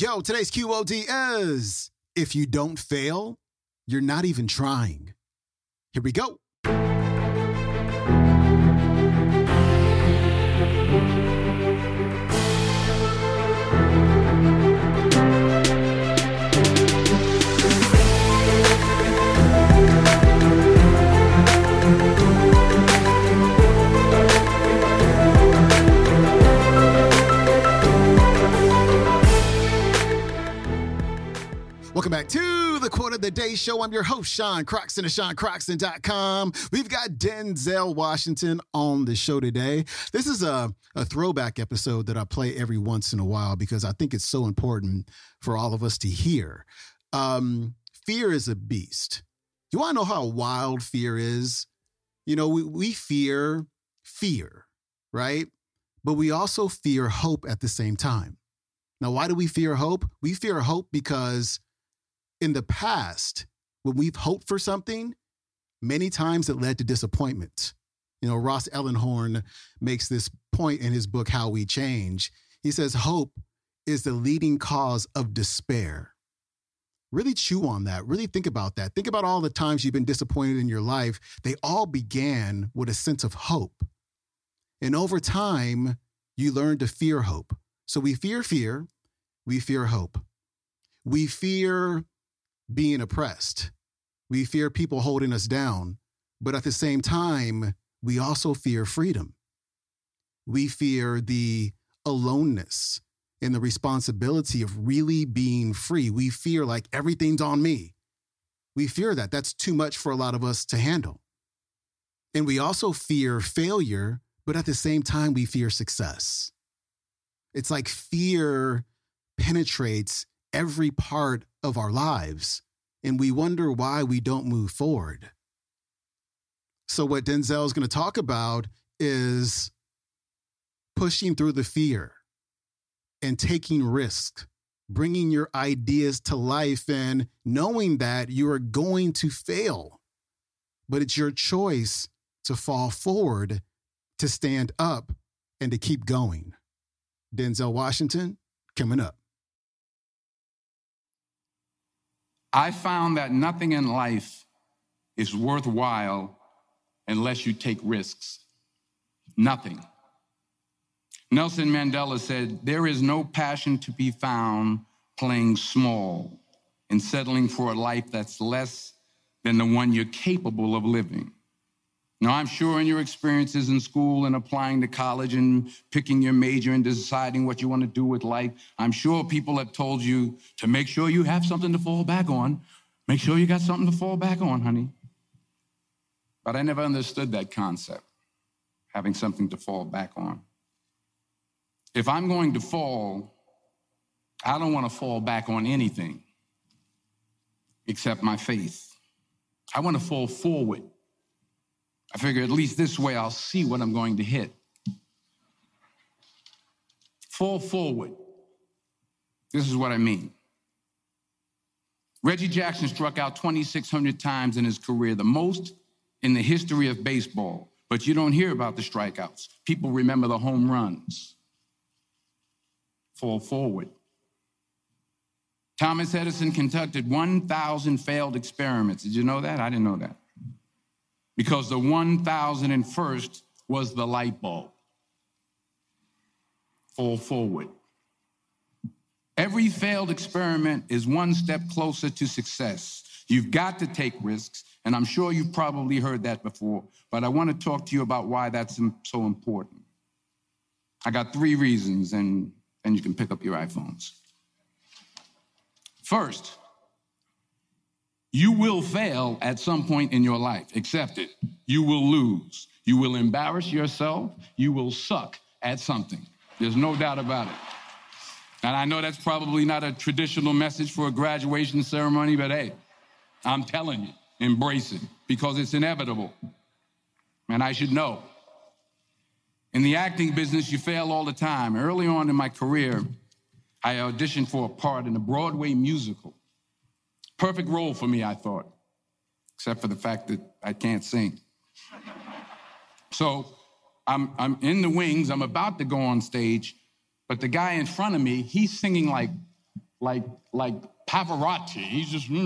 Yo, today's QOD is if you don't fail, you're not even trying. Here we go. Day Show. I'm your host, Sean Croxton of SeanCroxton.com. We've got Denzel Washington on the show today. This is a, a throwback episode that I play every once in a while because I think it's so important for all of us to hear. Um, fear is a beast. You want to know how wild fear is? You know, we, we fear fear, right? But we also fear hope at the same time. Now, why do we fear hope? We fear hope because in the past, when we've hoped for something, many times it led to disappointment. You know, Ross Ellenhorn makes this point in his book, How We Change. He says, Hope is the leading cause of despair. Really chew on that. Really think about that. Think about all the times you've been disappointed in your life. They all began with a sense of hope. And over time, you learn to fear hope. So we fear fear, we fear hope. We fear being oppressed. We fear people holding us down. But at the same time, we also fear freedom. We fear the aloneness and the responsibility of really being free. We fear like everything's on me. We fear that. That's too much for a lot of us to handle. And we also fear failure, but at the same time, we fear success. It's like fear penetrates every part of our lives, and we wonder why we don't move forward. So, what Denzel is going to talk about is pushing through the fear and taking risk, bringing your ideas to life, and knowing that you are going to fail. But it's your choice to fall forward, to stand up, and to keep going. Denzel Washington coming up. I found that nothing in life is worthwhile unless you take risks. Nothing. Nelson Mandela said, There is no passion to be found playing small and settling for a life that's less than the one you're capable of living. Now, I'm sure in your experiences in school and applying to college and picking your major and deciding what you want to do with life, I'm sure people have told you to make sure you have something to fall back on. Make sure you got something to fall back on, honey. But I never understood that concept, having something to fall back on. If I'm going to fall, I don't want to fall back on anything except my faith. I want to fall forward I figure at least this way I'll see what I'm going to hit. Fall forward. This is what I mean. Reggie Jackson struck out 2,600 times in his career, the most in the history of baseball. But you don't hear about the strikeouts. People remember the home runs. Fall forward. Thomas Edison conducted 1,000 failed experiments. Did you know that? I didn't know that because the 1001st was the light bulb. Fall forward. Every failed experiment is one step closer to success. You've got to take risks, and I'm sure you've probably heard that before, but I want to talk to you about why that's so important. I got three reasons, and then you can pick up your iPhones. First, you will fail at some point in your life. Accept it. You will lose. You will embarrass yourself. You will suck at something. There's no doubt about it. And I know that's probably not a traditional message for a graduation ceremony, but hey, I'm telling you, embrace it because it's inevitable. And I should know. In the acting business, you fail all the time. Early on in my career, I auditioned for a part in a Broadway musical. Perfect role for me, I thought, except for the fact that I can't sing. So I'm, I'm in the wings, I'm about to go on stage, but the guy in front of me, he's singing like like, like Pavarotti. He's just, he's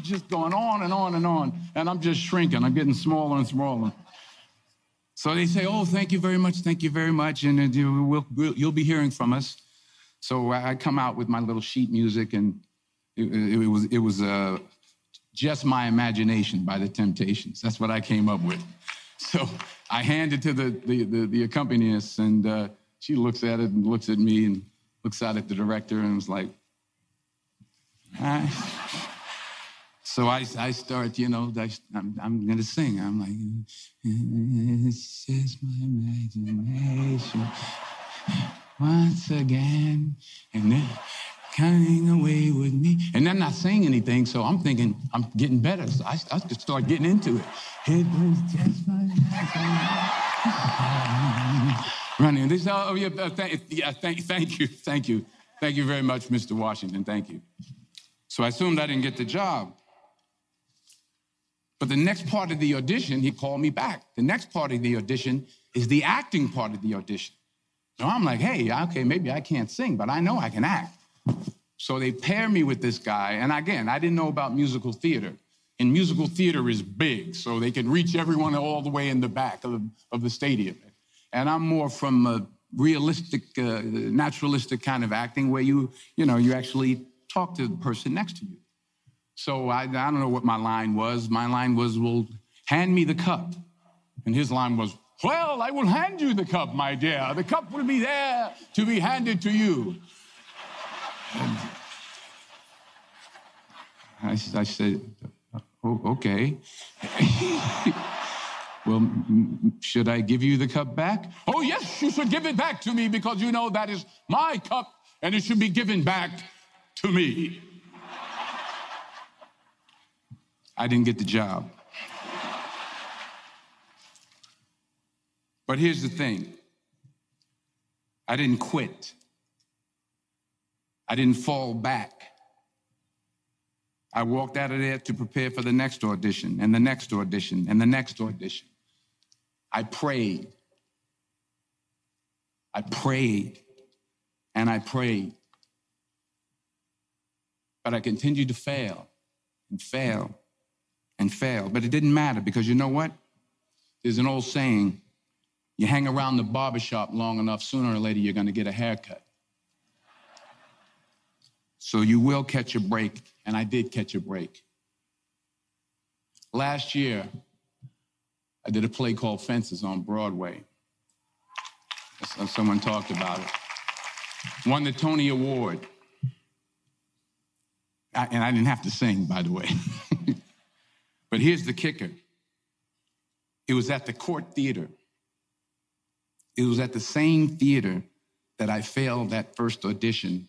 just going on and on and on. And I'm just shrinking. I'm getting smaller and smaller. So they say, oh, thank you very much, thank you very much, and uh, will, we'll, you'll be hearing from us. So I come out with my little sheet music, and it, it was, it was uh, just my imagination by the Temptations. That's what I came up with. So I hand it to the, the, the, the accompanist, and uh, she looks at it and looks at me and looks out at the director and was like, So I, I start, you know, I, am I'm going to sing. I'm like, it's just my imagination once again. And then coming away with me. And I'm not saying anything, so I'm thinking I'm getting better. So I, I just start getting into it. It was just my running. This, oh, yeah, uh, th- yeah thank, thank you, thank you. Thank you very much, Mr. Washington. Thank you. So I assumed I didn't get the job. But the next part of the audition, he called me back. The next part of the audition is the acting part of the audition. So I'm like, hey, okay, maybe I can't sing, but I know I can act. So they pair me with this guy. And again, I didn't know about musical theater. And musical theater is big, so they can reach everyone all the way in the back of the, of the stadium. And I'm more from a realistic, uh, naturalistic kind of acting where you, you know, you actually talk to the person next to you. So I, I don't know what my line was. My line was, well, hand me the cup. And his line was, well, I will hand you the cup, my dear. The cup will be there to be handed to you. I, I, said, oh, okay. well, should I give you the cup back? Oh, yes, you should give it back to me because you know that is my cup and it should be given back to me. I didn't get the job. But here's the thing I didn't quit. I didn't fall back. I walked out of there to prepare for the next audition and the next audition and the next audition. I prayed. I prayed and I prayed. But I continued to fail and fail and fail. But it didn't matter because you know what? There's an old saying you hang around the barbershop long enough, sooner or later you're going to get a haircut. So you will catch a break, and I did catch a break. Last year, I did a play called Fences on Broadway. Uh, someone talked about it. Won the Tony Award. I, and I didn't have to sing, by the way. but here's the kicker it was at the Cort Theater. It was at the same theater that I failed that first audition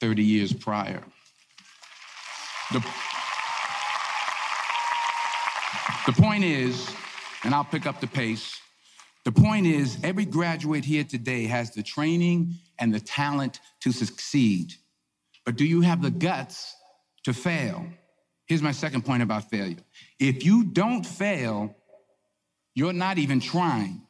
30 years prior. The, the point is, and I'll pick up the pace. The point is, every graduate here today has the training and the talent to succeed. But do you have the guts to fail? Here's my second point about failure. If you don't fail, you're not even trying.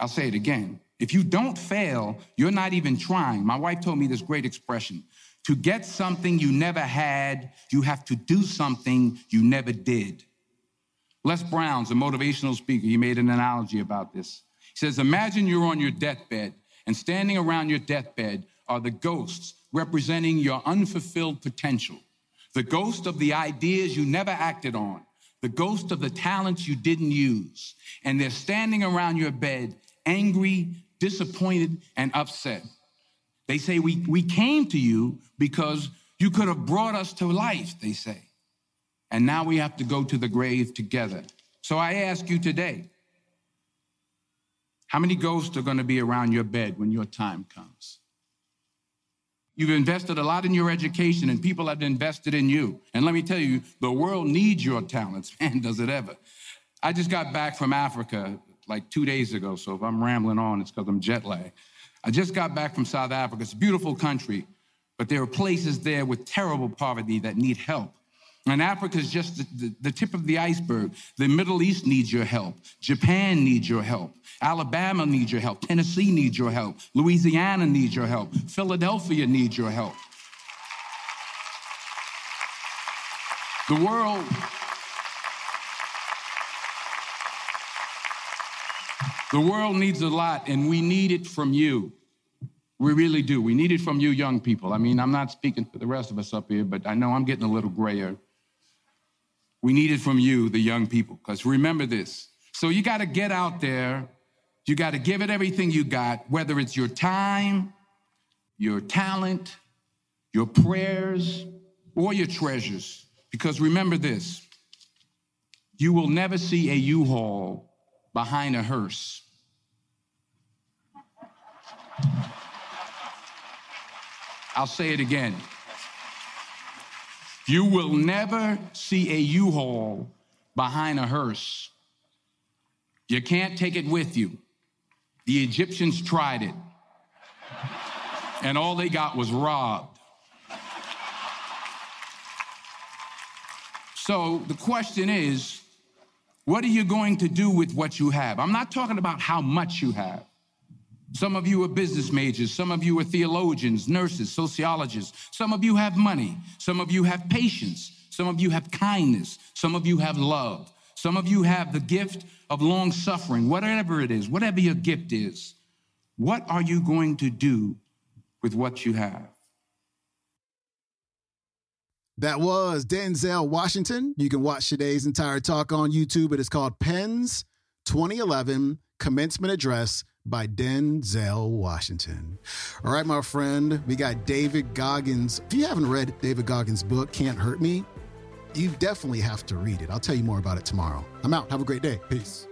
I'll say it again. If you don't fail, you're not even trying. My wife told me this great expression to get something you never had, you have to do something you never did. Les Brown's a motivational speaker. He made an analogy about this. He says, Imagine you're on your deathbed, and standing around your deathbed are the ghosts representing your unfulfilled potential, the ghost of the ideas you never acted on, the ghost of the talents you didn't use. And they're standing around your bed, angry, disappointed, and upset. They say, we, we came to you because you could have brought us to life, they say. And now we have to go to the grave together. So I ask you today how many ghosts are going to be around your bed when your time comes? You've invested a lot in your education, and people have invested in you. And let me tell you, the world needs your talents. Man, does it ever. I just got back from Africa like two days ago, so if I'm rambling on, it's because I'm jet lagged. I just got back from South Africa. It's a beautiful country, but there are places there with terrible poverty that need help. And Africa is just the, the, the, tip of the iceberg. The Middle East needs your help. Japan needs your help. Alabama needs your help. Tennessee needs your help. Louisiana needs your help. Philadelphia needs your help. The world. The world needs a lot, and we need it from you. We really do. We need it from you, young people. I mean, I'm not speaking for the rest of us up here, but I know I'm getting a little grayer. We need it from you, the young people, because remember this. So you got to get out there. You got to give it everything you got, whether it's your time, your talent, your prayers, or your treasures. Because remember this you will never see a U Haul behind a hearse. I'll say it again. You will never see a U Haul behind a hearse. You can't take it with you. The Egyptians tried it, and all they got was robbed. So the question is what are you going to do with what you have? I'm not talking about how much you have. Some of you are business majors. Some of you are theologians, nurses, sociologists. Some of you have money. Some of you have patience. Some of you have kindness. Some of you have love. Some of you have the gift of long suffering, whatever it is, whatever your gift is. What are you going to do with what you have? That was Denzel Washington. You can watch today's entire talk on YouTube. It is called Penn's 2011 Commencement Address by Denzel Washington. All right, my friend, we got David Goggins. If you haven't read David Goggins' book, Can't Hurt Me, you definitely have to read it. I'll tell you more about it tomorrow. I'm out. Have a great day. Peace.